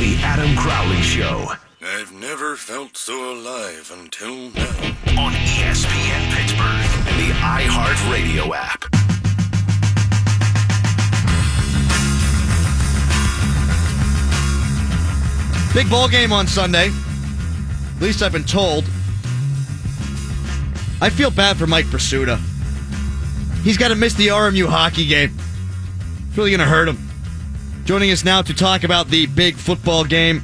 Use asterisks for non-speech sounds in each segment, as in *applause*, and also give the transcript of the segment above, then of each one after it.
The Adam Crowley Show. I've never felt so alive until now. On ESPN Pittsburgh and the iHeartRadio app. Big ball game on Sunday. At least I've been told. I feel bad for Mike Prisuta. He's got to miss the RMU hockey game. It's really going to hurt him. Joining us now to talk about the big football game,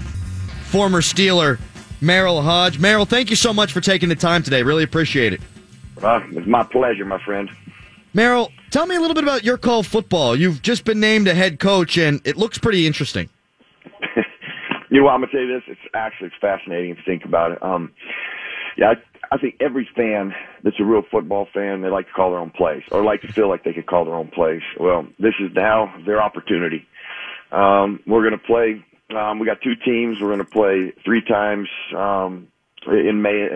former Steeler Merril Hoge. Merril, thank you so much for taking the time today. Really appreciate it. Uh, it's my pleasure, my friend. Merril, tell me a little bit about your call football. You've just been named a head coach, and it looks pretty interesting. *laughs* You know what? I'm gonna tell you this. It's actually fascinating to think about it. Um, yeah, I, I think every fan that's a real football fan, they like to call their own plays or like to feel like they could call their own plays. Well, this is now their opportunity. Um, we're gonna play. Um, we got two teams. We're gonna play three times um, in May.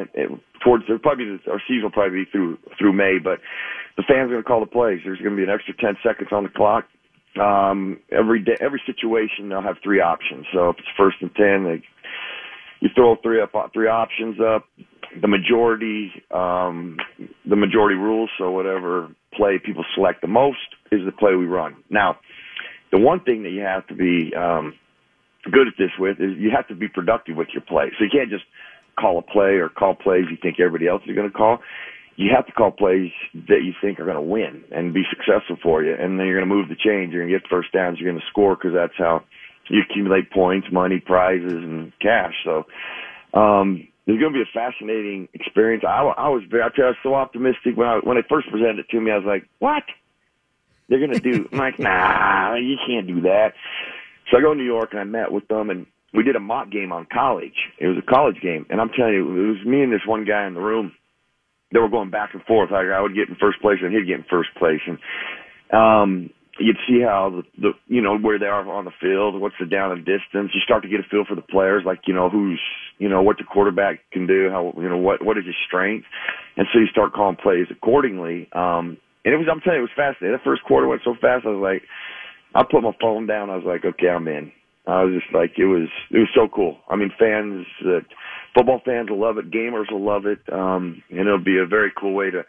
Towards probably our season will probably be through through May, but the fans are gonna call the plays. There's gonna be an extra ten seconds on the clock um, every day, every situation they'll have three options. So if it's first and ten, they, you throw three up, three options up. The majority, um, the majority rules. So whatever play people select the most is the play we run. Now, the one thing that you have to be um, good at this with is you have to be productive with your play. So you can't just call a play or call plays you think everybody else is going to call you have to call plays that you think are going to win and be successful for you. And then you're going to move the chains. You're going to get first downs. You're going to score because that's how you accumulate points, money, prizes, and cash. So, um, it's going to be a fascinating experience. I, I was very, I was so optimistic when I, when they first presented it to me. I was like, what? They're to do, I'm like, nah, you can't do that. So I go to New York and I met with them and we did a mock game on college. It was a college game. And I'm telling you, it was me and this one guy in the room they were going back and forth. I, I would get in first place and he'd get in first place. And, um, you'd see how the, the, you know, where they are on the field, what's the down and distance. You start to get a feel for the players, like, you know, who's, you know, what the quarterback can do, how, you know, what, what is his strength. And so you start calling plays accordingly. Um, and it was, I'm telling you, it was fascinating. The first quarter went so fast. I was like, I put my phone down. I was like, okay, I'm in. I was just like, it was, it was so cool. I mean, fans that, football fans will love it. Gamers will love it. Um, and it'll be a very cool way to,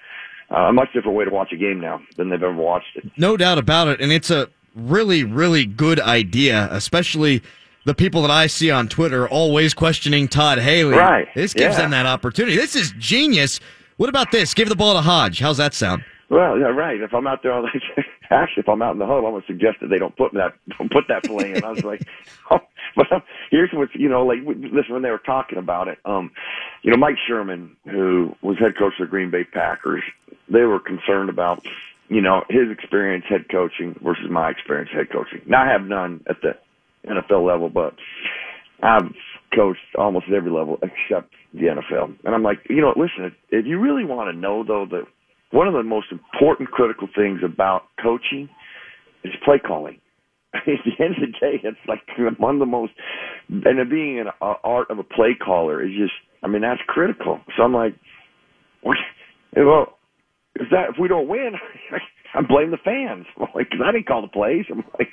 uh, a much different way to watch a game now than they've ever watched it. No doubt about it. And it's a really, really good idea, especially the people that I see on Twitter always questioning Todd Haley. Right. This gives yeah. them that opportunity. This is genius. What about this? Give the ball to Hoge. How's that sound? Well, yeah, right. If I'm out there, on *laughs* the, actually, if I'm out in the huddle, I'm gonna suggest that they don't put that don't put that play in. I was like, *laughs* oh, but um, here's what's you know, like listen when they were talking about it. Um, you know, Mike Sherman, who was head coach of the Green Bay Packers, they were concerned about you know his experience head coaching versus my experience head coaching. Now I have none at the NFL level, but I've coached almost every level except the NFL. And I'm like, you know, listen, if you really want to know though that one of the most important critical things about coaching is play calling. *laughs* At the end of the day, it's like one of the most, and being an art of a play caller is just, I mean, that's critical. So I'm like. Well, if that if we don't win, *laughs* I blame the fans. *laughs* Like, cause I didn't call the plays. I'm like,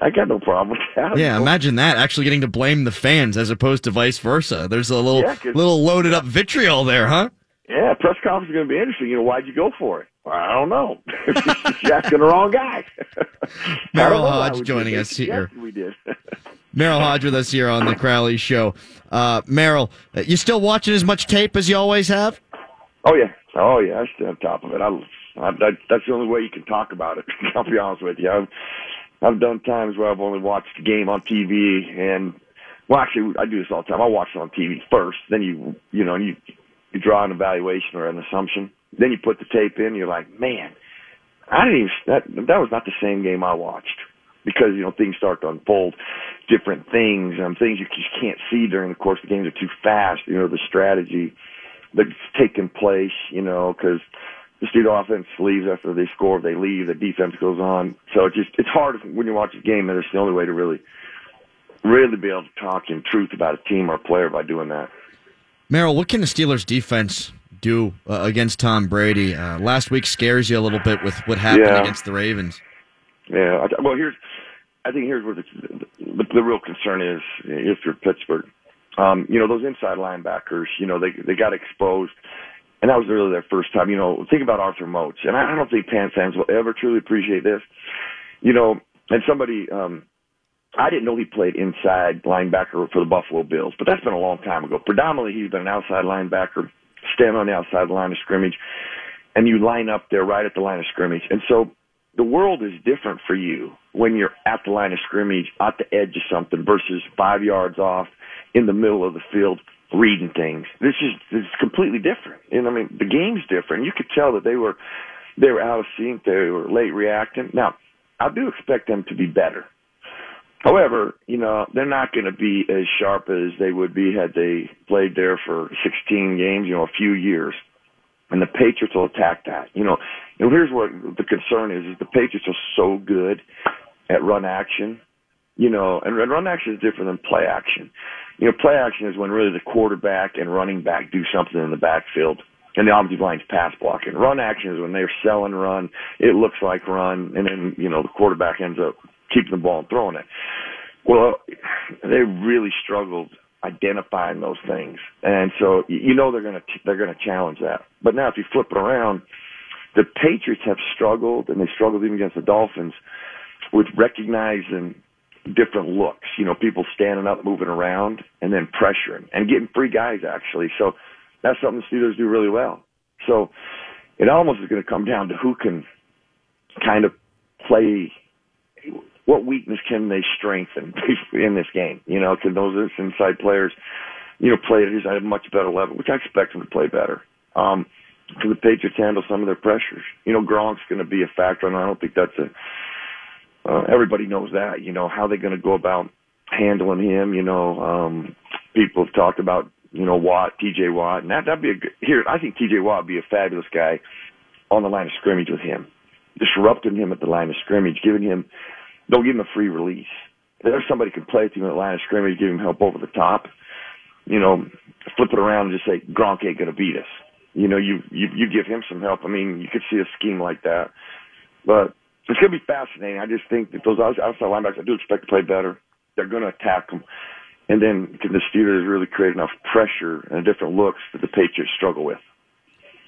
I got no problem with that. Yeah, imagine that actually getting to blame the fans as opposed to vice versa. There's a little Yeah, little loaded up vitriol there, huh? Yeah, press conference is going to be interesting. You know, why'd you go for it? Well, I don't know. *laughs* You're asking the wrong guy. *laughs* I Merril don't know why Hoge we joining us here. We did. *laughs* Merril Hoge with us here on the Crowley Show. Uh, Merril, uh, you still watching as much tape as you always have? oh yeah, oh yeah. I stay on top of it. I, I, that, that's the only way you can talk about it. I'll be honest with you. I've, I've done times where I've only watched the game on TV, and well, actually, I do this all the time. I watch it on TV first, then you, you know, you, you draw an evaluation or an assumption. Then you put the tape in. You're like, man, I didn't even that that was not the same game I watched because you know things start to unfold, different things, um, things you just can't see during the course the games are too fast. You know the strategy that's taking place. You know because the student offense leaves after they score, they leave, the defense goes on. So it's just it's hard when you watch a game, and it's the only way to really really be able to talk in truth about a team or a player by doing that. Merril, what can the Steelers defense do uh, against Tom Brady? Uh, last week scares you a little bit with what happened Yeah. against the Ravens. Yeah. I, well, here's I think here's where the, the, the real concern is if you're Pittsburgh. Um, you know, those inside linebackers, you know, they they got exposed, and that was really their first time. You know, think about Arthur Moats, and I, I don't think Pan fans will ever truly appreciate this. You know, and somebody, um, I didn't know he played inside linebacker for the Buffalo Bills, but that's been a long time ago. Predominantly, he's been an outside linebacker, stand on the outside line of scrimmage, and you line up there right at the line of scrimmage. And so the world is different for you when you're at the line of scrimmage, at the edge of something versus five yards off in the middle of the field reading things. This is is completely different. And I mean, the game's different. You could tell that they were they were out of sync. They were late reacting. Now, I do expect them to be better. However, you know, they're not going to be as sharp as they would be had they played there for 16 games, you know, a few years. And the Patriots will attack that. You know, you know here's what the concern is, is the Patriots are so good at run action, you know, and run action is different than play action. You know, play action is when really the quarterback and running back do something in the backfield and the offensive line's pass blocking. Run action is when they're selling run, it looks like run, and then, you know, the quarterback ends up keeping the ball and throwing it. Well, they really struggled identifying those things, and so you know they're going to they're going to challenge that. But now, if you flip it around, the Patriots have struggled, and they struggled even against the Dolphins with recognizing different looks. You know, people standing up, moving around, and then pressuring and getting free guys actually. So that's something the Steelers do really well. So it almost is going to come down to who can kind of play what weakness can they strengthen *laughs* in this game? You know, can those inside players, you know, play at a much better level, which I expect them to play better. Um, can the Patriots handle some of their pressures? You know, Gronk's going to be a factor, and I don't think that's a. Uh, everybody knows that. You know, how they're going to go about handling him. You know, um, people have talked about you know Watt, T.J. Watt, and that that'd be a good, here. I think T.J. Watt would be a fabulous guy on the line of scrimmage with him, disrupting him at the line of scrimmage, giving him don't give him a free release. There's somebody could play to him at line of scrimmage, give him help over the top. You know, flip it around and just say Gronk ain't gonna beat us. You know, you you you give him some help. I mean, you could see a scheme like that, but it's gonna be fascinating. I just think that those outside linebackers, I do expect to play better. They're gonna attack them, and then can the Steelers really create enough pressure and different looks that the Patriots struggle with?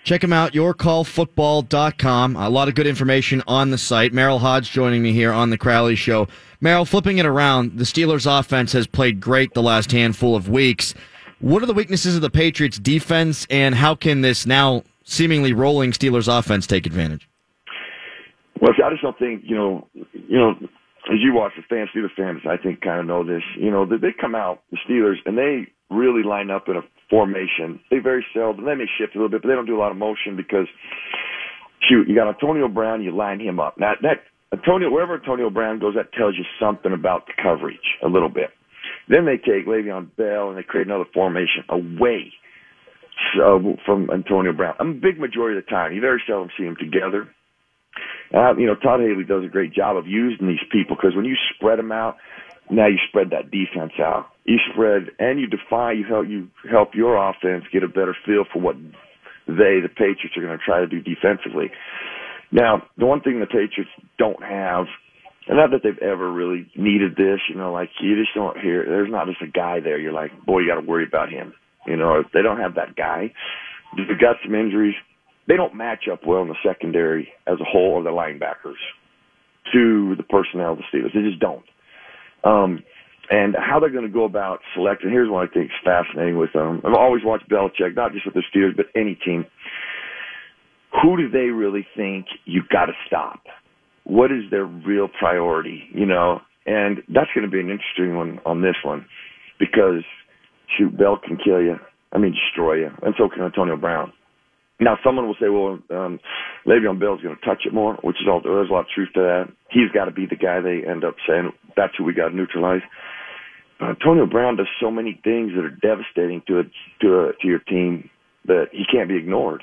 Check them out, yourcallfootball.com. A lot of good information on the site. Merril Hoge joining me here on the Crowley Show. Merril, flipping it around, the Steelers' offense has played great the last handful of weeks. What are the weaknesses of the Patriots' defense, and how can this now seemingly rolling Steelers' offense take advantage? Well, I just don't think you know, you know, as you watch the fans, Steelers fans, I think kind of know this. You know, they come out the Steelers and they really line up in a formation. They very seldom they may shift a little bit, but they don't do a lot of motion because shoot, you got Antonio Brown, you line him up. Now that Antonio wherever Antonio Brown goes, that tells you something about the coverage a little bit. Then they take Le'Veon Bell and they create another formation away so, from Antonio Brown. I'm a big majority of the time, you very seldom see them together. Uh, you know, Todd Haley does a great job of using these people because when you spread them out, now you spread that defense out. You spread and you define. You help you help your offense get a better feel for what they, the Patriots, are going to try to do defensively. Now, the one thing the Patriots don't have, and not that they've ever really needed this, you know, like you just don't hear. There's not just a guy there. You're like, boy, you got to worry about him. You know, they don't have that guy. They've got some injuries. They don't match up well in the secondary as a whole, or the linebackers to the personnel of the Steelers. They just don't. Um, and how they're going to go about selecting. Here's what I think is fascinating with them. I've always watched Belichick, not just with the Steelers, but any team. Who do they really think you've got to stop? What is their real priority? You know, and that's going to be an interesting one on this one because shoot, Bell can kill you. I mean, destroy you, and so can Antonio Brown. Now, someone will say, well, um, Le'Veon Bell's going to touch it more, which is all, there's a lot of truth to that. He's got to be the guy they end up saying, that's who we got to neutralize. But Antonio Brown does so many things that are devastating to a, to a, to your team that he can't be ignored.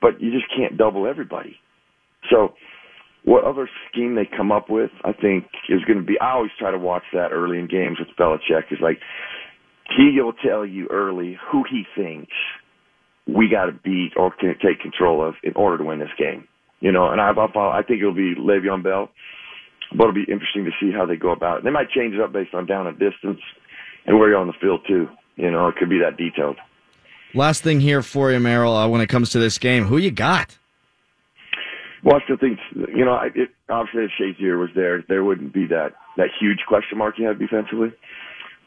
But you just can't double everybody. So, what other scheme they come up with, I think, is going to be. I always try to watch that early in games with Belichick. Is like he will tell you early who he thinks we got to beat or can take control of in order to win this game. You know, and I, I, I think it'll be Le'Veon Bell. But it'll be interesting to see how they go about it. They might change it up based on down and distance and where you're on the field too. You know, it could be that detailed. Last thing here for you, Merril, uh, when it comes to this game, who you got? Well, I still think you know, it, obviously if Shazier was there, there wouldn't be that that huge question mark you have defensively.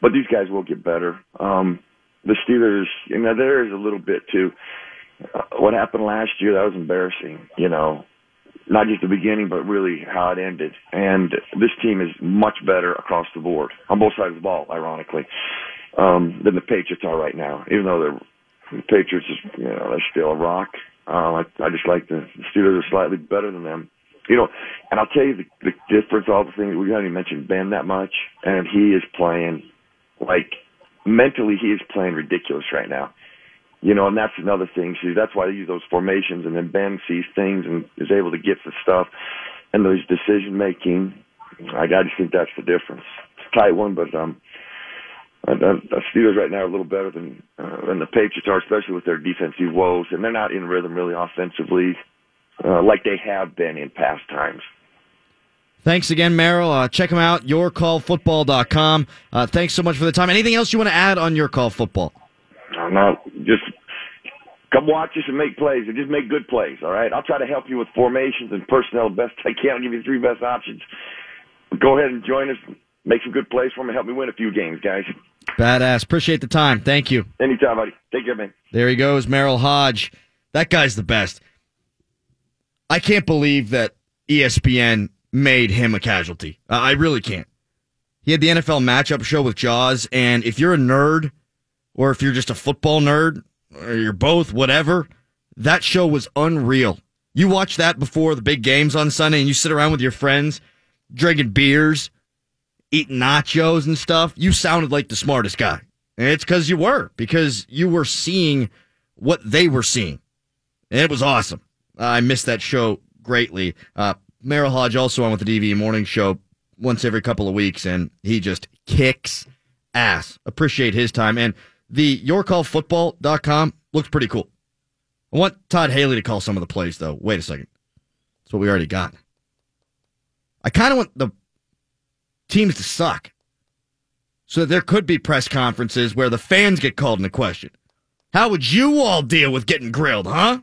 But these guys will get better. Um, the Steelers, you know, there is a little bit too. Uh, what happened last year that was embarrassing. You know, not just the beginning, but really how it ended. And this team is much better across the board on both sides of the ball, ironically, um, than the Patriots are right now. Even though the Patriots, is, you know, they're still a rock. Um, I, I just like the, the Steelers are slightly better than them. You know, and I'll tell you the, the difference. All the things we haven't even mentioned Ben that much, and he is playing like mentally he is playing ridiculous right now. You know, and that's another thing. See, that's why they use those formations, and then Ben sees things and is able to get the stuff and those decision making. I, I just think that's the difference. It's a tight one, but um, the Steelers right now are a little better than uh, than the Patriots are, especially with their defensive woes, and they're not in rhythm really offensively, uh, like they have been in past times. Thanks again, Merril. Uh, check them out, yourcallfootball.com. Uh, thanks so much for the time. Anything else you want to add on your call football? No, just come watch us and make plays, and just make good plays. All right, I'll try to help you with formations and personnel the best I can. I'll give you three best options. Go ahead and join us. Make some good plays for me. Help me win a few games, guys. Badass. Appreciate the time. Thank you. Anytime, buddy. Take care, man. There he goes, Merril Hoge. That guy's the best. I can't believe that ESPN made him a casualty. I really can't. He had the NFL matchup show with Jaws, and if you're a nerd, or if you're just a football nerd, or you're both, whatever, that show was unreal. You watch that before the big games on Sunday, and you sit around with your friends, drinking beers, eating nachos and stuff. You sounded like the smartest guy. And it's because you were, because you were seeing what they were seeing. And it was awesome. I missed that show greatly. Uh, Merril Hoge also on with the DV morning show once every couple of weeks, and he just kicks ass. Appreciate his time. And the yourcallfootball.com looks pretty cool. I want Todd Haley to call some of the plays, though. Wait a second. That's what we already got. I kind of want the teams to suck so that there could be press conferences where the fans get called into question. How would you all deal with getting grilled, huh?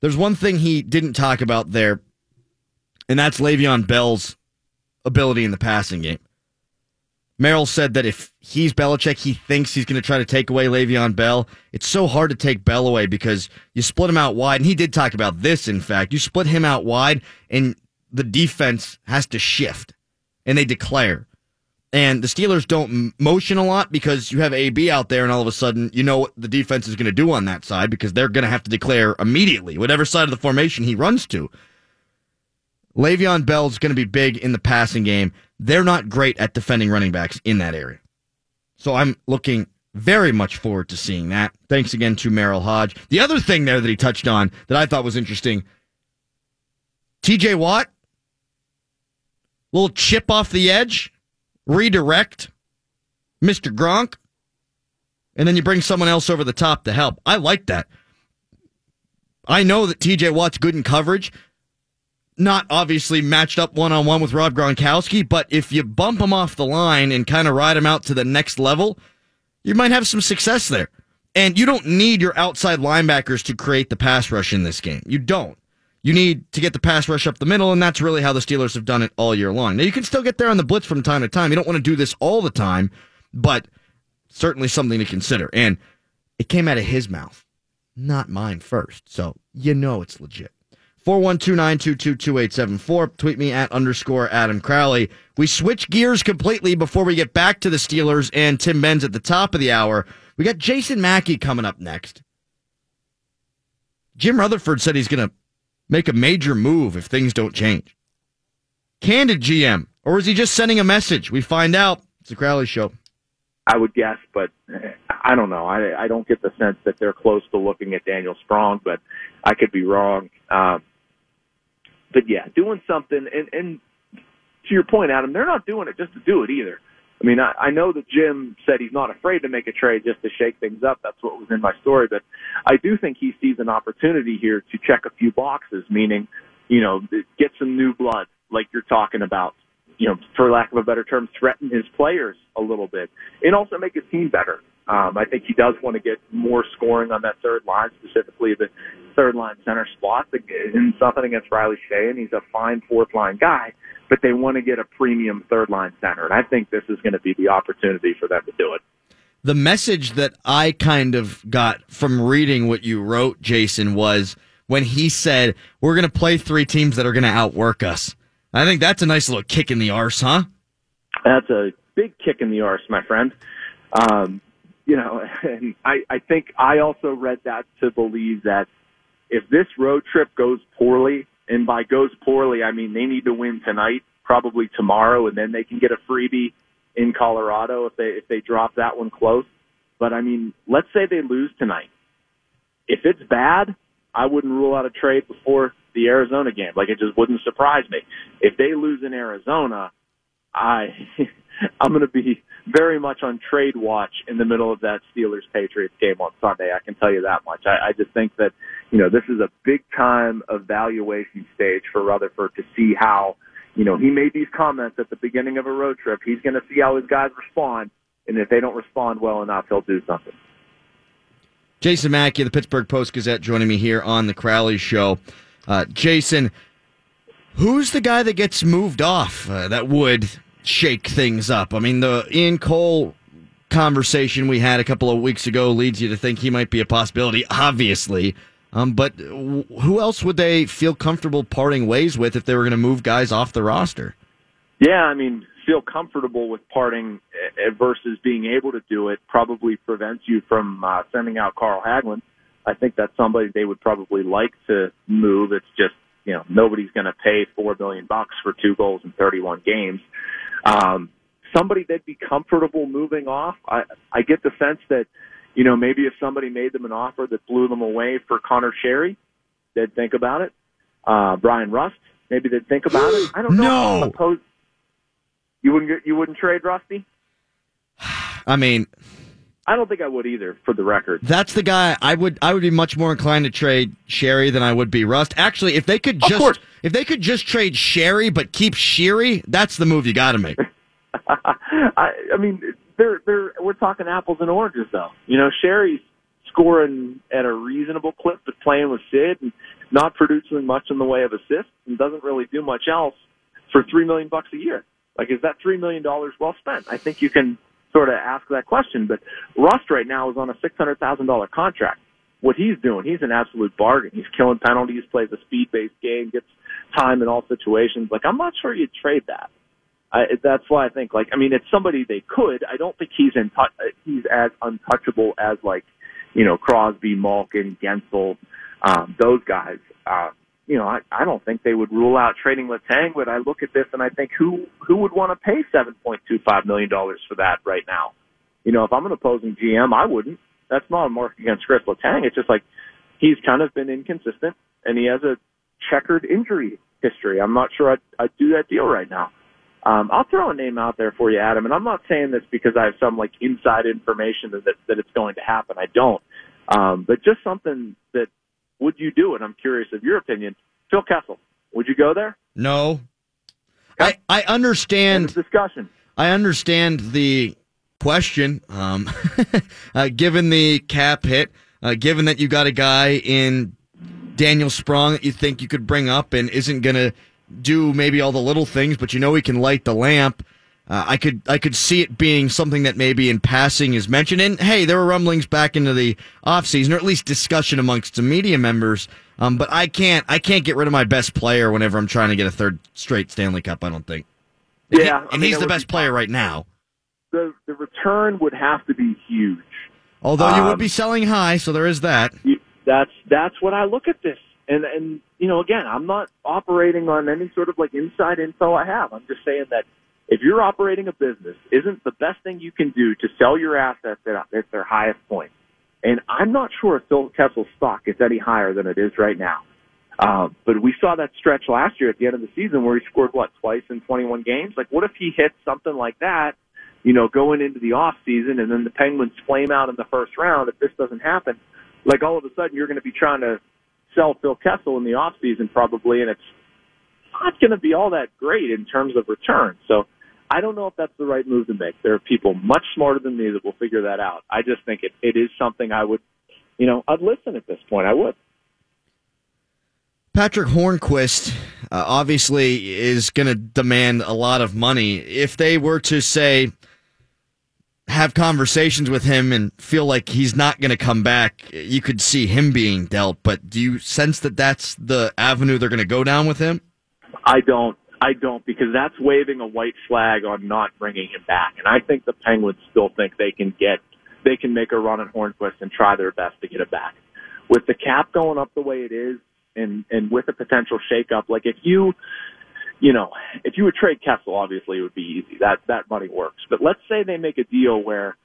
There's one thing he didn't talk about there, and that's Le'Veon Bell's ability in the passing game. Merril said that if he's Belichick, he thinks he's going to try to take away Le'Veon Bell. It's so hard to take Bell away because you split him out wide, and he did talk about this. In fact, you split him out wide, and the defense has to shift, and they declare. And the Steelers don't motion a lot because you have AB out there, and all of a sudden, you know what the defense is going to do on that side because they're going to have to declare immediately, whatever side of the formation he runs to. Le'Veon Bell's going to be big in the passing game. They're not great at defending running backs in that area. So I'm looking very much forward to seeing that. Thanks again to Merril Hoge. The other thing there that he touched on that I thought was interesting TJ Watt, little chip off the edge redirect Mr. Gronk, and then you bring someone else over the top to help. I like that. I know that TJ Watt's good in coverage, not obviously matched up one on one with Rob Gronkowski, but if you bump him off the line and kind of ride him out to the next level, you might have some success there. And you don't need your outside linebackers to create the pass rush in this game. You don't. You need to get the pass rush up the middle, and that's really how the Steelers have done it all year long. Now, you can still get there on the blitz from time to time. You don't want to do this all the time, but certainly something to consider. And it came out of his mouth, not mine first. So you know it's legit. 412-922-2874. Tweet me at underscore Adam Crowley. We switch gears completely before we get back to the Steelers and Tim Benz at the top of the hour. We got Jason Mackey coming up next. Jim Rutherford said he's going to make a major move if things don't change? Candid GM, or is he just sending a message? We find out. It's a Crowley show. I would guess, but I don't know. I, I don't get the sense that they're close to looking at Daniel Sprong, but I could be wrong. Um, but yeah, doing something, and, and to your point, Adam, they're not doing it just to do it either. I mean, I, I know that Jim said he's not afraid to make a trade just to shake things up. That's what was in my story. But I do think he sees an opportunity here to check a few boxes, meaning, you know, get some new blood like you're talking about, you know, for lack of a better term, threaten his players a little bit and also make his team better. Um, I think he does want to get more scoring on that third line, specifically the third line center spot. And something against Riley Shea, and he's a fine fourth line guy, but they want to get a premium third line center. And I think this is going to be the opportunity for them to do it. The message that I kind of got from reading what you wrote, Jason, was when he said, We're going to play three teams that are going to outwork us. I think that's a nice little kick in the arse, huh? That's a big kick in the arse, my friend. Um, you know, *laughs* and I, I think I also read that to believe that if this road trip goes poorly, and by goes poorly, I mean they need to win tonight, probably tomorrow, and then they can get a freebie in Colorado if they if they drop that one close. But I mean, let's say they lose tonight. If it's bad, I wouldn't rule out a trade before the Arizona game. Like it just wouldn't surprise me. If they lose in Arizona, I *laughs* I'm going to be very much on trade watch in the middle of that Steelers Patriots game on Sunday. I can tell you that much. I, I just think that you know this is a big time evaluation stage for Rutherford to see how you know he made these comments at the beginning of a road trip. He's going to see how his guys respond, and if they don't respond well enough, he'll do something. Jason Mackey, the Pittsburgh Post Gazette, joining me here on the Crowley Show. Uh, Jason, who's the guy that gets moved off uh, that would shake things up? I mean, the Ian Cole conversation we had a couple of weeks ago leads you to think he might be a possibility, obviously. Um, but who else would they feel comfortable parting ways with if they were going to move guys off the roster? Yeah, I mean, feel comfortable with parting eh, versus being able to do it probably prevents you from uh, sending out Carl Hagelin. I think that's somebody they would probably like to move. It's just you know nobody's going to pay four million bucks for two goals in 31 games. Um, somebody they'd be comfortable moving off. I I get the sense that you know maybe if somebody made them an offer that blew them away for Conor Sheary, they'd think about it. Uh, Bryan Rust, maybe they'd think about it. I don't know. No. Opposed, you wouldn't get, you wouldn't trade Rusty. I mean, I don't think I would either. For the record, that's the guy I would I would be much more inclined to trade Sheary than I would be Rust. Actually, if they could just if they could just trade Sherry but keep Sheary, that's the move you got to make. *laughs* I, I mean, they're they're we're talking apples and oranges though. You know, Sheary's scoring at a reasonable clip, but playing with Sid and not producing much in the way of assists and doesn't really do much else for three million bucks a year. Like, is that three million dollars well spent? I think you can sort of ask that question. But Rust right now is on a six hundred thousand dollar contract. What he's doing, he's an absolute bargain. He's killing penalties, plays a speed based game, gets time in all situations. Like, I'm not sure you'd trade that. I, that's why I think like I mean it's somebody they could. I don't think he's in touch. He's as untouchable as like you know Crosby, Malkin, Guentzel, um, those guys. Uh, you know, I, I don't think they would rule out trading Letang, but I look at this and I think who who would want to pay seven point two five million dollars for that right now? You know, if I'm an opposing GM, I wouldn't. That's not a mark against Chris Letang. It's just like he's kind of been inconsistent and he has a checkered injury history. I'm not sure I'd, I'd do that deal right now. Um, I'll throw a name out there for you, Adam, and I'm not saying this because I have some like inside information that that it's going to happen. I don't, um, but just something that would you do it? I'm curious of your opinion. Phil Kessel, would you go there? No, I I understand. discussion. I understand the question. Um, *laughs* uh, given the cap hit, uh, given that you got a guy in Daniel Sprong that you think you could bring up and isn't going to do maybe all the little things, but you know he can light the lamp. Uh, I could I could see it being something that maybe in passing is mentioned. And hey, there were rumblings back into the offseason, or at least discussion amongst the media members. Um, but I can't I can't get rid of my best player whenever I'm trying to get a third straight Stanley Cup. I don't think. And he- Yeah, I and mean, he's the best be player right now. The the return would have to be huge. Although you would Um, be selling high, so there is that. You- That's that's what I look at this. And and you know, again, I'm not operating on any sort of like inside info I have. I'm just saying that if you're operating a business, isn't the best thing you can do to sell your assets at, at their highest point. And I'm not sure if Phil Kessel's stock is any higher than it is right now. Um, but we saw that stretch last year at the end of the season where he scored what twice in 21 games. Like, what if he hits something like that? You know, going into the off season, and then the Penguins flame out in the first round. If this doesn't happen, like all of a sudden you're going to be trying to sell Phil Kessel in the off season probably, and it's not going to be all that great in terms of return. So I don't know if that's the right move to make. There are people much smarter than me that will figure that out. I just think it, it is something I would, you know, I'd listen at this point. I would. Patric Hornqvist uh, obviously is going to demand a lot of money. If they were to say, have conversations with him and feel like he's not going to come back, you could see him being dealt. But do you sense that that's the avenue they're going to go down with him? I don't. I don't because that's waving a white flag on not bringing him back. And I think the Penguins still think they can get, they can make a run at Hornqvist and try their best to get it back. With the cap going up the way it is, and and with a potential shakeup, like if you, you know, if you would trade Kessel, obviously it would be easy. That that money works. But let's say they make a deal where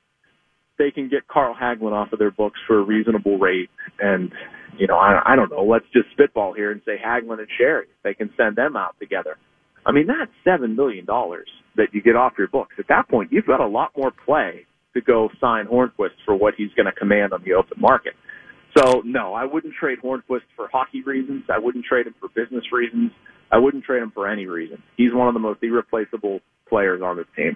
they can get Carl Hagelin off of their books for a reasonable rate, and you know, I, I don't know. Let's just spitball here and say Hagelin and Sheary. They can send them out together. I mean, that's seven million dollars that you get off your books. At that point, you've got a lot more play to go sign Hornqvist for what he's going to command on the open market. So no, I wouldn't trade Hornqvist for hockey reasons. I wouldn't trade him for business reasons. I wouldn't trade him for any reason. He's one of the most irreplaceable players on this team.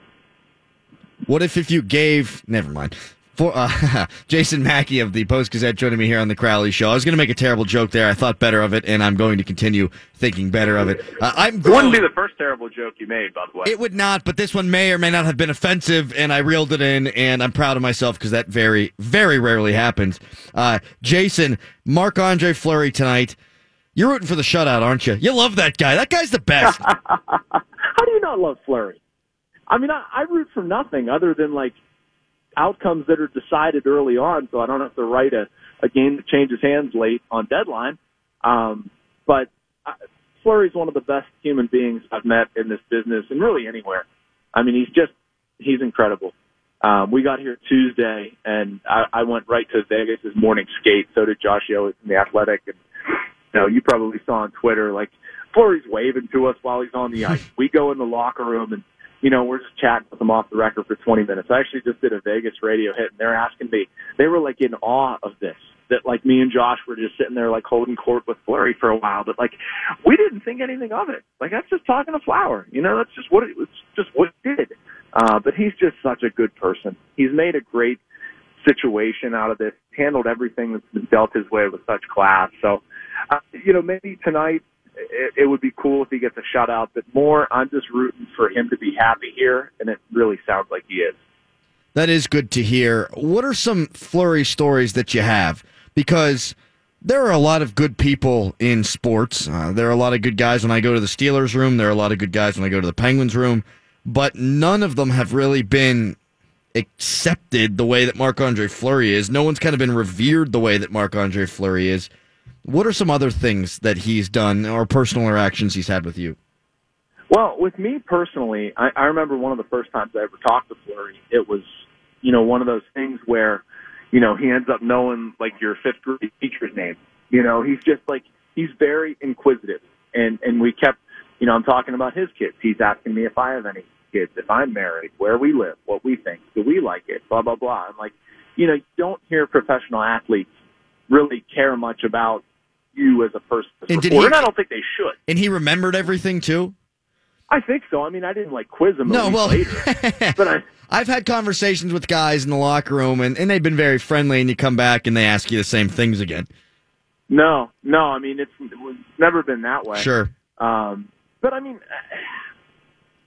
What if if you gave? Never mind. For, uh, *laughs* Jason Mackey of the Post Gazette joining me here on the Crowley Show. I was going to make a terrible joke there. I thought better of it, and I'm going to continue thinking better of it. Uh, I'm it wouldn't be the first terrible joke you made, by the way. It would not, but this one may or may not have been offensive, and I reeled it in, and I'm proud of myself because that very, very rarely happens. Uh, Jason, Marc Andre Fleury tonight. You're rooting for the shutout, aren't you? You love that guy. That guy's the best. *laughs* How do you not love Fleury? I mean, I, I root for nothing other than like outcomes that are decided early on, so I don't have to write a, a game that changes hands late on deadline. Um, but Fleury's one of the best human beings I've met in this business and really anywhere. I mean, he's just, he's incredible. Um, we got here Tuesday and I, I went right to Vegas' morning skate. So did Josh Yohe from the Athletic. And, you know, you probably saw on Twitter, like, Fleury's waving to us while he's on the ice. *laughs* we go in the locker room and you know, we're just chatting with them off the record for 20 minutes. I actually just did a Vegas radio hit and they're asking me, they were like in awe of this. That like me and Josh were just sitting there like holding court with Fleury for a while, but like we didn't think anything of it. Like that's just talking to Flower, you know. That's just what it was, just what it did. Uh, but he's just such a good person. He's made a great situation out of this. Handled everything that's been dealt his way with such class. So, uh, you know, maybe tonight it, it would be cool if he gets a shutout, but more, I'm just rooting for him to be happy here, and it really sounds like he is. That is good to hear. What are some Fleury stories that you have? Because there are a lot of good people in sports. Uh, there are a lot of good guys when I go to the Steelers room. There are a lot of good guys when I go to the Penguins room. But none of them have really been accepted the way that Marc Andre Fleury is. No one's kind of been revered the way that Marc Andre Fleury is. What are some other things that he's done or personal interactions he's had with you? Well, with me personally, I, I remember one of the first times I ever talked to Fleury. It was, you know, one of those things where, you know, he ends up knowing like your fifth grade teacher's name. You know, he's just like he's very inquisitive, and and we kept, you know, I'm talking about his kids. He's asking me if I have any kids, if I'm married, where we live, what we think, do we like it, blah blah blah. I'm like, you know, you don't hear professional athletes really care much about you as a person. As And reporter, he- and I don't think they should. And he remembered everything too? I think so. I mean, I didn't like quiz him No, well, later, *laughs* but I. I've had conversations with guys in the locker room, and, and they've been very friendly, and you come back and they ask you the same things again. No, no. I mean, it's, it's never been that way. Sure. Um, but I mean,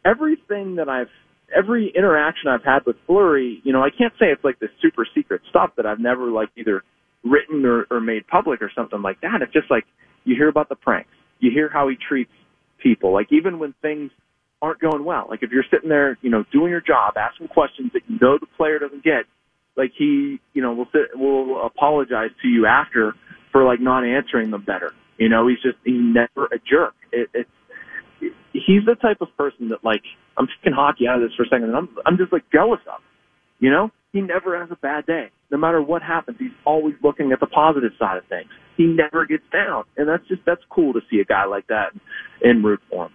everything that I've, every interaction I've had with Fleury, you know, I can't say it's like this super secret stuff that I've never like either written or, or made public or something like that. It's just like you hear about the pranks, you hear how he treats people, like even when things aren't going well. Like if you're sitting there, you know, doing your job, asking questions that you know the player doesn't get, like he, you know, will sit, will apologize to you after for like not answering them better. You know, he's just he's never a jerk. It, it's he's the type of person that like I'm taking hockey out of this for a second, and I'm I'm just like jealous of. You know, he never has a bad day. No matter what happens, he's always looking at the positive side of things. He never gets down, and that's just that's cool to see a guy like that in root form.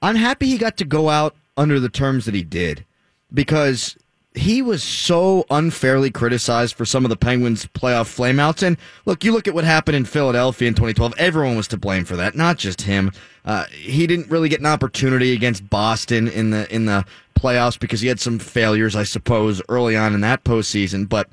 I'm happy he got to go out under the terms that he did because he was so unfairly criticized for some of the Penguins' playoff flameouts. And look, you look at what happened in Philadelphia in 2012. Everyone was to blame for that, not just him. Uh, he didn't really get an opportunity against Boston in the in the playoffs because he had some failures, I suppose, early on in that postseason. But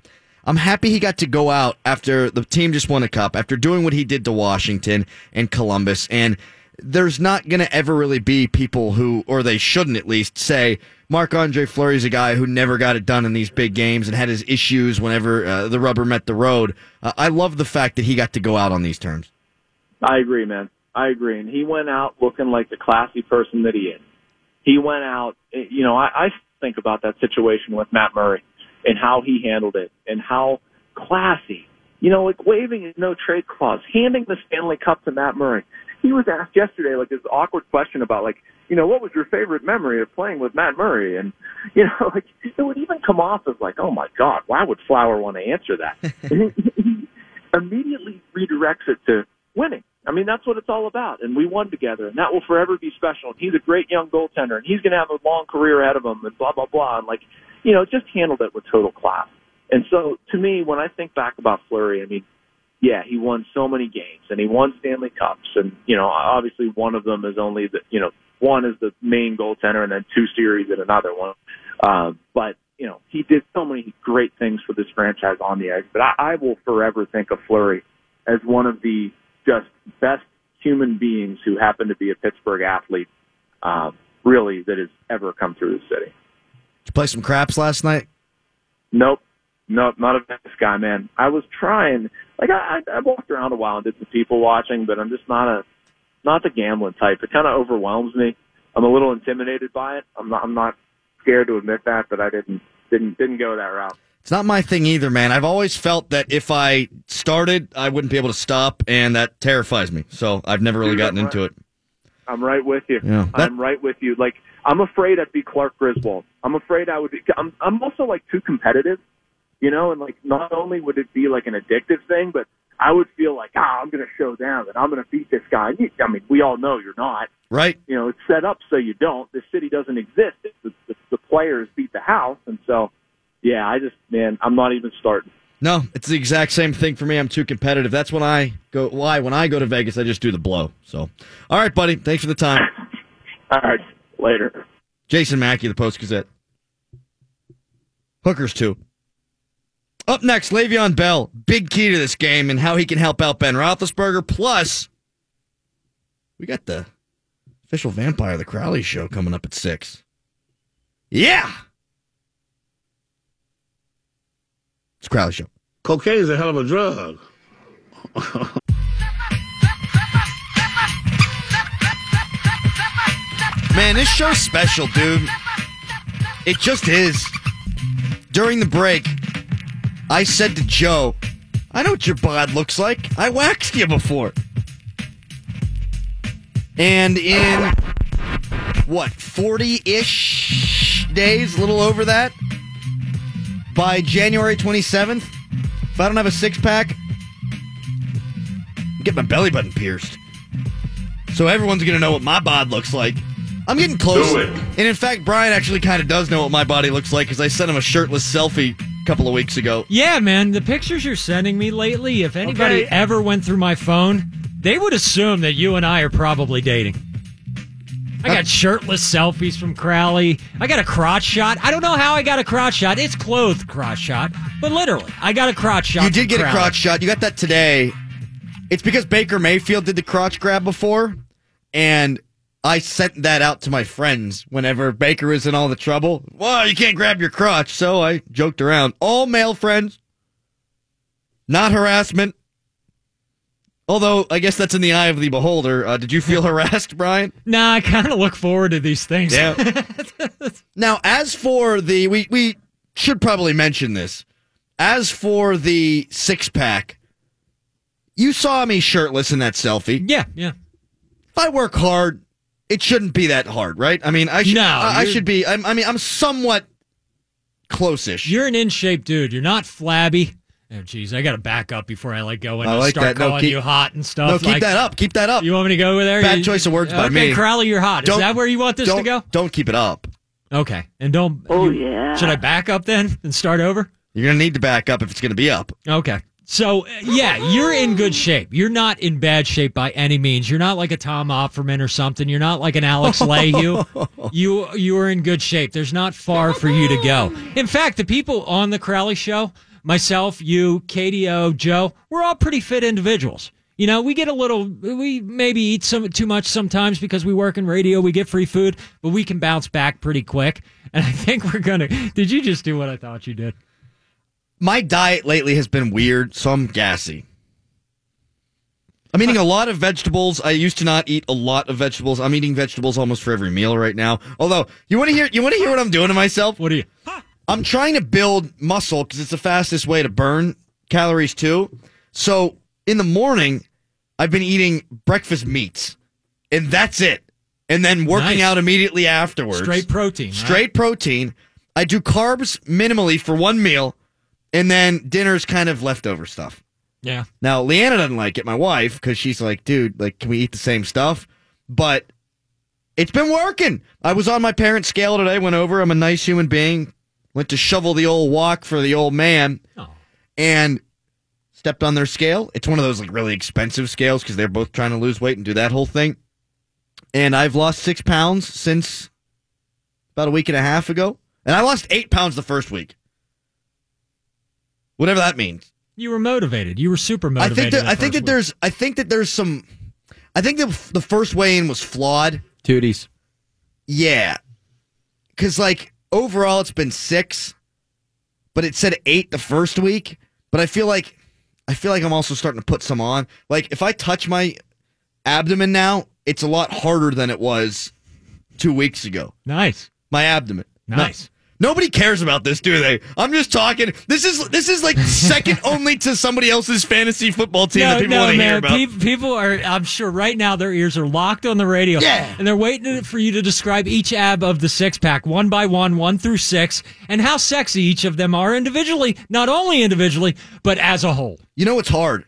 I'm happy he got to go out after the team just won a cup, after doing what he did to Washington and Columbus. And there's not going to ever really be people who, or they shouldn't at least, say Marc Andre Fleury's a guy who never got it done in these big games and had his issues whenever uh, the rubber met the road. Uh, I love the fact that he got to go out on these terms. I agree, man. I agree. And he went out looking like the classy person that he is. He went out, you know, I, I think about that situation with Matt Murray and how he handled it and how classy, you know, like waiving his no trade clause, handing the Stanley Cup to Matt Murray. He was asked yesterday, like this awkward question about like, you know, what was your favorite memory of playing with Matt Murray? And, *laughs* you know, like it would even come off as like, oh my God, why would Flower want to answer that? *laughs* and he, he immediately redirects it to winning. I mean, that's what it's all about. And we won together, and that will forever be special. And he's a great young goaltender, and he's going to have a long career ahead of him, and blah, blah, blah. And like, you know, just handled it with total class. And so to me, when I think back about Fleury, I mean, yeah, he won so many games and he won Stanley Cups. And, you know, obviously one of them is only the, you know, one is the main goaltender and then two series in another one. Um, but, you know, he did so many great things for this franchise on the ice. But I, I will forever think of Fleury as one of the just best human beings who happen to be a Pittsburgh athlete, um, really, that has ever come through the city. Did you play some craps last night? Nope. Nope, not a Vegas guy, man. I was trying, like I, I walked around a while and did some people watching, but I'm just not a, not the gambling type. It kind of overwhelms me. I'm a little intimidated by it. I'm not, I'm not scared to admit that, but I didn't, didn't, didn't go that route. It's not my thing either, man. I've always felt that if I started, I wouldn't be able to stop, and that terrifies me. So I've never really Dude, gotten I'm into it. I'm right with you. Yeah, that- I'm right with you. Like I'm afraid I'd be Clark Griswold. I'm afraid I would be. I'm I'm also like too competitive, you know. And like not only would it be like an addictive thing, but I would feel like ah, I'm going to show down and I'm going to beat this guy. I mean, we all know you're not. Right? You know, it's set up so you don't. The city doesn't exist. The, the, the players beat the house, and so yeah, I just man, I'm not even starting. No, it's the exact same thing for me. I'm too competitive. That's when I go. Why? When I go to Vegas, I just do the blow. So, all right, buddy. Thanks for the time. *laughs* All right, later. Jason Mackey, the Post Gazette. Hookers too. Up next, Le'Veon Bell. Big key to this game and how he can help out Ben Roethlisberger. Plus, we got the official Vampire the Crowley show coming up at six. Yeah, it's Crowley show. Cocaine is a hell of a drug. Man, this show's special, dude. It just is. During the break, I said to Joe, I know what your bod looks like. I waxed you before. And in, what, 40 ish days, a little over that, by January 27th, if I don't have a six pack, get my belly button pierced. So everyone's going to know what my bod looks like. I'm getting close. Do it. And in fact, Brian actually kind of does know what my body looks like because I sent him a shirtless selfie a couple of weeks ago. Yeah, man, the pictures you're sending me lately, if anybody Okay. ever went through my phone, they would assume that you and I are probably dating. I got shirtless selfies from Crowley. I got a crotch shot. I don't know how I got a crotch shot. It's clothed crotch shot, but literally, I got a crotch shot. You did get a crotch shot. You got that today. It's because Baker Mayfield did the crotch grab before, and I sent that out to my friends whenever Baker was in all the trouble. Well, you can't grab your crotch, so I joked around. All male friends, not harassment. Although I guess that's in the eye of the beholder. Uh, did you feel *laughs* harassed, Brian? Nah, I kind of look forward to these things. Yeah. *laughs* now, as for the, we we should probably mention this. As for the six pack, you saw me shirtless in that selfie. yeah, yeah. If I work hard, it shouldn't be that hard, right? I mean, I should. No, I, I should be. I'm, I mean, I'm somewhat close-ish. You're an in shape dude. You're not flabby. Oh, jeez, I got to back up before I like go in I and like start that. No, calling keep- you hot and stuff. no, keep like, that up. Keep that up. You want me to go over there? Bad You- choice of words by okay, me. Crowley, you're hot. Is Don't- that where you want this to go? Don't keep it up. Okay, and don't. Oh, you- yeah. Should I back up then and start over? You're gonna need to back up if it's gonna be up. Okay. So uh, yeah, you're in good shape. You're not in bad shape by any means. You're not like a Tom Opferman or something. You're not like an Alex *laughs* Leahy. you you are in good shape. There's not far for you to go. In fact, the people on the Crowley show, myself, you, KDO, Joe, we're all pretty fit individuals. You know, we get a little, we maybe eat some too much sometimes because we work in radio. We get free food, but we can bounce back pretty quick. *laughs* And I think we're gonna. Did you just do what I thought you did? My diet lately has been weird, so I'm gassy. I'm eating a lot of vegetables. I used to not eat a lot of vegetables. I'm eating vegetables almost for every meal right now. Although, you want to hear you want to hear what I'm doing to myself? What do you? I'm trying to build muscle because it's the fastest way to burn calories too. So in the morning, I've been eating breakfast meats, and that's it. And then working Nice. out immediately afterwards. Straight protein. right? Straight protein. I do carbs minimally for one meal, and then dinner's kind of leftover stuff. Yeah. Now, Leanna doesn't like it, my wife, because she's like, dude, like, can we eat the same stuff? But it's been working. I was on my parents' scale today, went over. I'm a nice human being. Went to shovel the old walk for the old man Oh. and stepped on their scale. It's one of those like really expensive scales because they're both trying to lose weight and do that whole thing. And I've lost six pounds since about a week and a half ago. And I lost eight pounds the first week. Whatever that means. You were motivated. You were super I motivated. think that the I think first that there's I think that there's some I think the the first weigh in was flawed. Tooties. Yeah. Cuz like overall it's been 6 but it said 8 the first week, but I feel like I feel like I'm also starting to put some on. Like if I touch my abdomen now, it's a lot harder than it was 2 weeks ago. nice. My abdomen. Nice. Nobody cares about this, do they? I'm just talking. This is this is like *laughs* second only to somebody else's fantasy football team that people want to hear about. Pe- people are. I'm sure right now their ears are locked on the radio. Yeah. and they're waiting for you to describe each ab of the six pack, one by one, one through six, and how sexy each of them are individually. Not only individually, but as a whole. You know what's hard?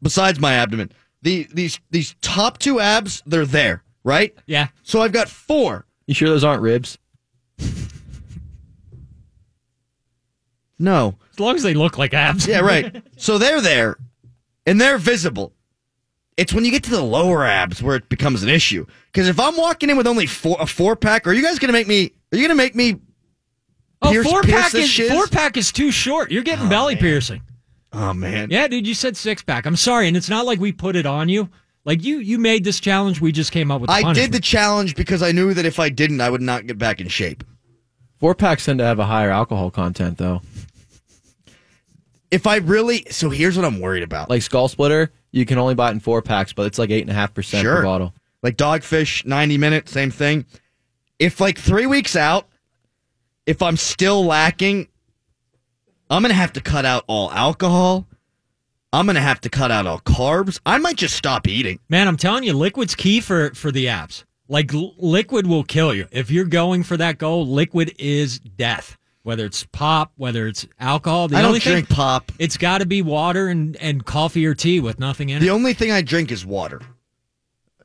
Besides my abdomen, the these these top two abs, they're there, right? Yeah. So I've got four. You sure those aren't ribs? No. As long as they look like abs. Yeah, right. *laughs* so they're there, and they're visible. It's when you get to the lower abs where it becomes an issue. Because if I'm walking in with only four, a four pack, are you guys gonna make me? Are you gonna make me? Oh, Pierce- four pierce pack is shiz? four pack is too short. You're getting oh, belly piercing. Oh man. Yeah, dude, you said six pack. I'm sorry, and it's not like we put it on you. Like you, you made this challenge. We just came up with. The I did the challenge because I knew that if I didn't, I would not get back in shape. Four packs tend to have a higher alcohol content, though. If I really, so here's what I'm worried about. Like Skull Splitter, you can only buy it in four packs, but it's like eight and a half percent Sure. per bottle. like dogfish 90 minute same thing if like three weeks out if i'm still lacking i'm gonna have to cut out all alcohol i'm gonna have to cut out all carbs i might just stop eating Man, I'm telling you, liquid's key for for the apps. Like l- liquid will kill you if you're going for that goal. Liquid is death. Whether it's pop, whether it's alcohol, the i don't only thing- drink pop It's got to be water and, and coffee or tea with nothing in it. the only thing i drink is water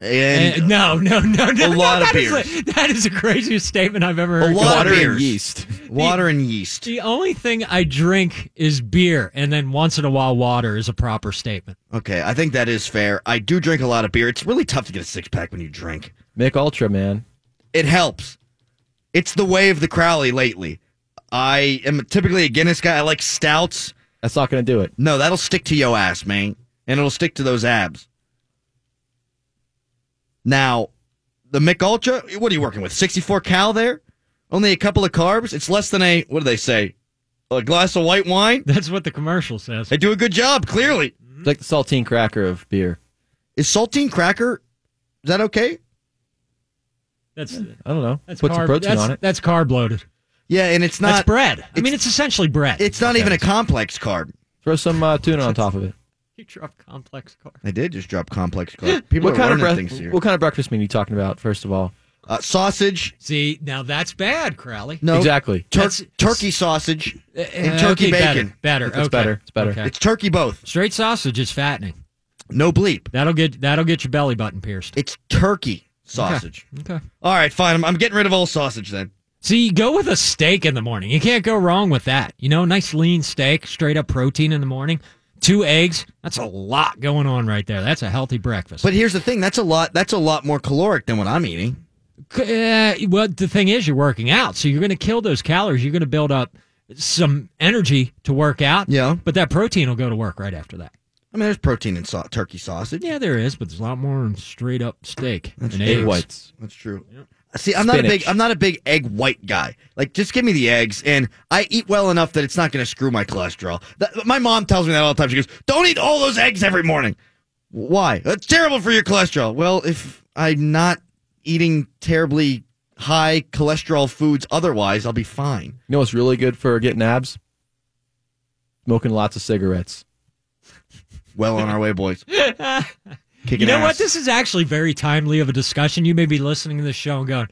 Uh, and no, no, no, no. a no, lot of that is beers. that is the craziest statement I've ever a heard. lot Water of and beers. yeast. water and yeast The only thing I drink is beer, and then once in a while, water is a proper statement. okay i think that is fair i do drink a lot of beer it's really tough to get a six-pack when you drink Mick Ultra, man. it helps. It's the way of the Crowley lately. I am typically a Guinness guy. I like stouts. That's not going to do it. No, that'll stick to your ass, man. And it'll stick to those abs. Now, the Mick Ultra, what are you working with? 64 cal there? Only a couple of carbs? It's less than a, what do they say? A glass of white wine? *laughs* That's what the commercial says. They do a good job, clearly. It's like the saltine cracker of beer. Is saltine cracker, is that okay? That's I don't know. that's Put carb. some protein that's, on it. That's carb loaded. Yeah, and it's That's not, bread. I mean, it's essentially bread. it's not even a complex carb. Throw some uh, tuna on top of it. *laughs* you drop complex carb. I did just drop complex carb. *laughs* People What are kind of learning breath- things here. What kind of breakfast meat are you talking about? First of all, Uh, sausage, See, now that's bad, Crowley. no, exactly. tur- That's- turkey sausage, and Uh, turkey okay, bacon. Better. better. It's okay. better. It's better. Okay. It's turkey both. Straight sausage is fattening. No bleep. That'll get that'll get your belly button pierced. It's turkey sausage. Okay. All right, fine. I'm, I'm getting rid of all sausage then. See, go with a steak in the morning. You can't go wrong with that. You know, nice lean steak, straight up protein in the morning. Two eggs. That's a lot going on right there. That's a healthy breakfast. But here's the thing: that's a lot. That's a lot more caloric than what I'm eating. Uh, well, the thing is, you're working out, so you're going to kill those calories. You're going to build up some energy to work out. Yeah. But that protein will go to work right after that. I mean, there's protein in sau- turkey sausage. Yeah, there is, but there's a lot more in straight up steak That's and Egg eggs. whites. That's true. See, I'm not a big I'm not a big egg white guy. Like, just give me the eggs, and I eat well enough that it's not going to screw my cholesterol. That, my mom tells me that all the time. She goes, "Don't eat all those eggs every morning." Why? That's terrible for your cholesterol. Well, if I'm not eating terribly high cholesterol foods, otherwise, I'll be fine. You know what's really good for getting abs? Smoking lots of cigarettes. Well on our way, boys. *laughs* Kicking You know ass. what? This is actually very timely of a discussion. You may be listening to this show and going,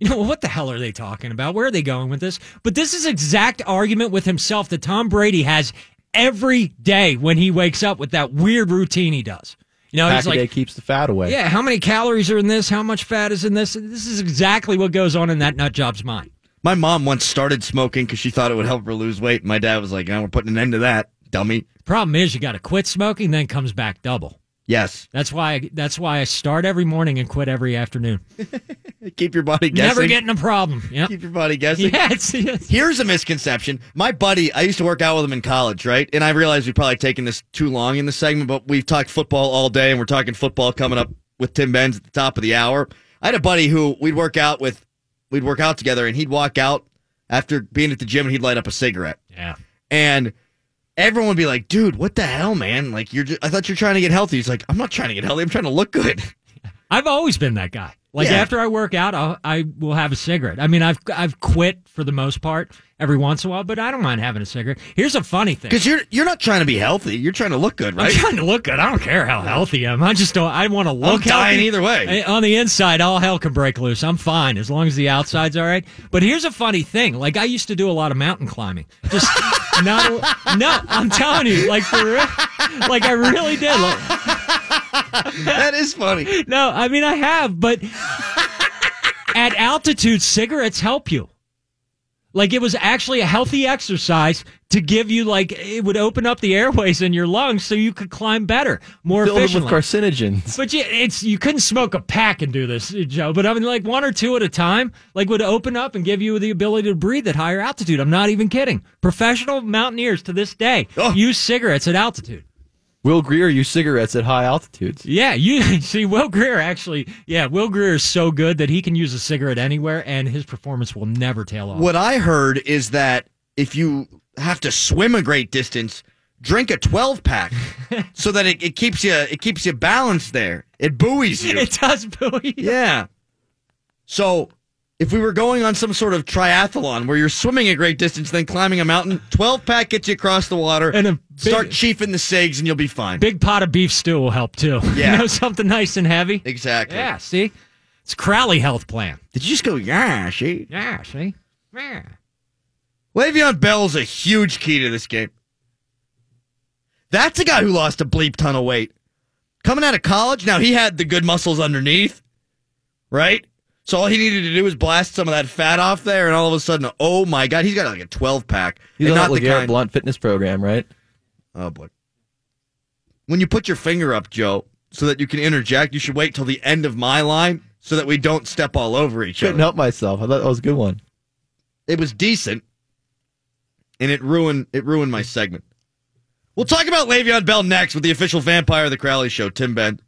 you know, what the hell are they talking about? Where are they going with this? But this is exact argument with himself that Tom Brady has every day when he wakes up with that weird routine he does. You know, Pack he's like, keeps the fat away. yeah, how many calories are in this? How much fat is in this? This is exactly what goes on in that nut job's mind. My mom once started smoking because she thought it would help her lose weight. My dad was like, "No, we're putting an end to that, dummy." Problem is, you got to quit smoking, then comes back double. Yes, That's why. That's why I start every morning and quit every afternoon. *laughs* keep your body guessing. Never getting a problem. Yep. keep your body guessing. Yeah, it's, it's Here's a misconception. My buddy, I used to work out with him in college, right? And I realized we've probably taken this too long in the segment, but we've talked football all day, and we're talking football coming up with Tim Benz at the top of the hour. I had a buddy who we'd work out with, we'd work out together, and he'd walk out after being at the gym, and he'd light up a cigarette, yeah. and everyone would be like, "Dude, what the hell, man? Like, you're, just, I thought you're trying to get healthy." He's like, "I'm not trying to get healthy. I'm trying to look good." I've always been that guy. Like Yeah. after I work out, I'll, I will have a cigarette. I mean, I've I've quit for the most part every once in a while, but I don't mind having a cigarette. Here's a funny thing. Because you're you're not trying to be healthy. You're trying to look good, right? I'm trying to look good. I don't care how healthy I am. I just don't. I want to look. dying healthy. either way. On the inside, all hell can break loose. I'm fine as long as the outside's all right. But here's a funny thing. Like I used to do a lot of mountain climbing. Just *laughs* no, No, I'm telling you. Like for real. Like I really did. Like, *laughs* that is funny. no, I mean I have, but *laughs* at altitude, cigarettes help you. Like it was actually a healthy exercise to give you like it would open up the airways in your lungs so you could climb better, more Filled with carcinogens. But yeah, it's you couldn't smoke a pack and do this, Joe. But I mean, like one or two at a time, like would open up and give you the ability to breathe at higher altitude. I'm not even kidding. Professional mountaineers to this day Oh. use cigarettes at altitude. Will Grier used cigarettes at high altitudes. Yeah, you *laughs* see, Will Grier actually, yeah, Will Grier is so good that he can use a cigarette anywhere, and his performance will never tail off. What I heard is that if you have to swim a great distance, drink a 12 pack *laughs* so that it, it keeps you it keeps you balanced there. It buoys you. *laughs* It does buoy. you. yeah. So if we were going on some sort of triathlon where you're swimming a great distance, then climbing a mountain, 12 pack gets you across the water, And a big- start chiefing the cigs, and you'll be fine. Big pot of beef stew will help too. *laughs* Yeah. you know something nice and heavy. exactly. Yeah, see, it's Crowley Health Plan. Did you just go, yeah, see? Yeah, see, yeah. Le'Veon Bell's a huge key to this game. That's a guy who lost a bleep ton of weight. Coming out of college, now he had the good muscles underneath, right? So all he needed to do was blast some of that fat off there, and all of a sudden, oh my god, he's got like a twelve pack. He's not the kind. Blunt fitness program, right? Oh boy. When you put your finger up, Joe, so that you can interject, you should wait till the end of my line so that we don't step all over each other. Couldn't help myself. I thought that was a good one. it was decent, and it ruined it ruined my segment. We'll talk about Le'Veon Bell next with the official vampire of the Crowley Show, Tim Benz.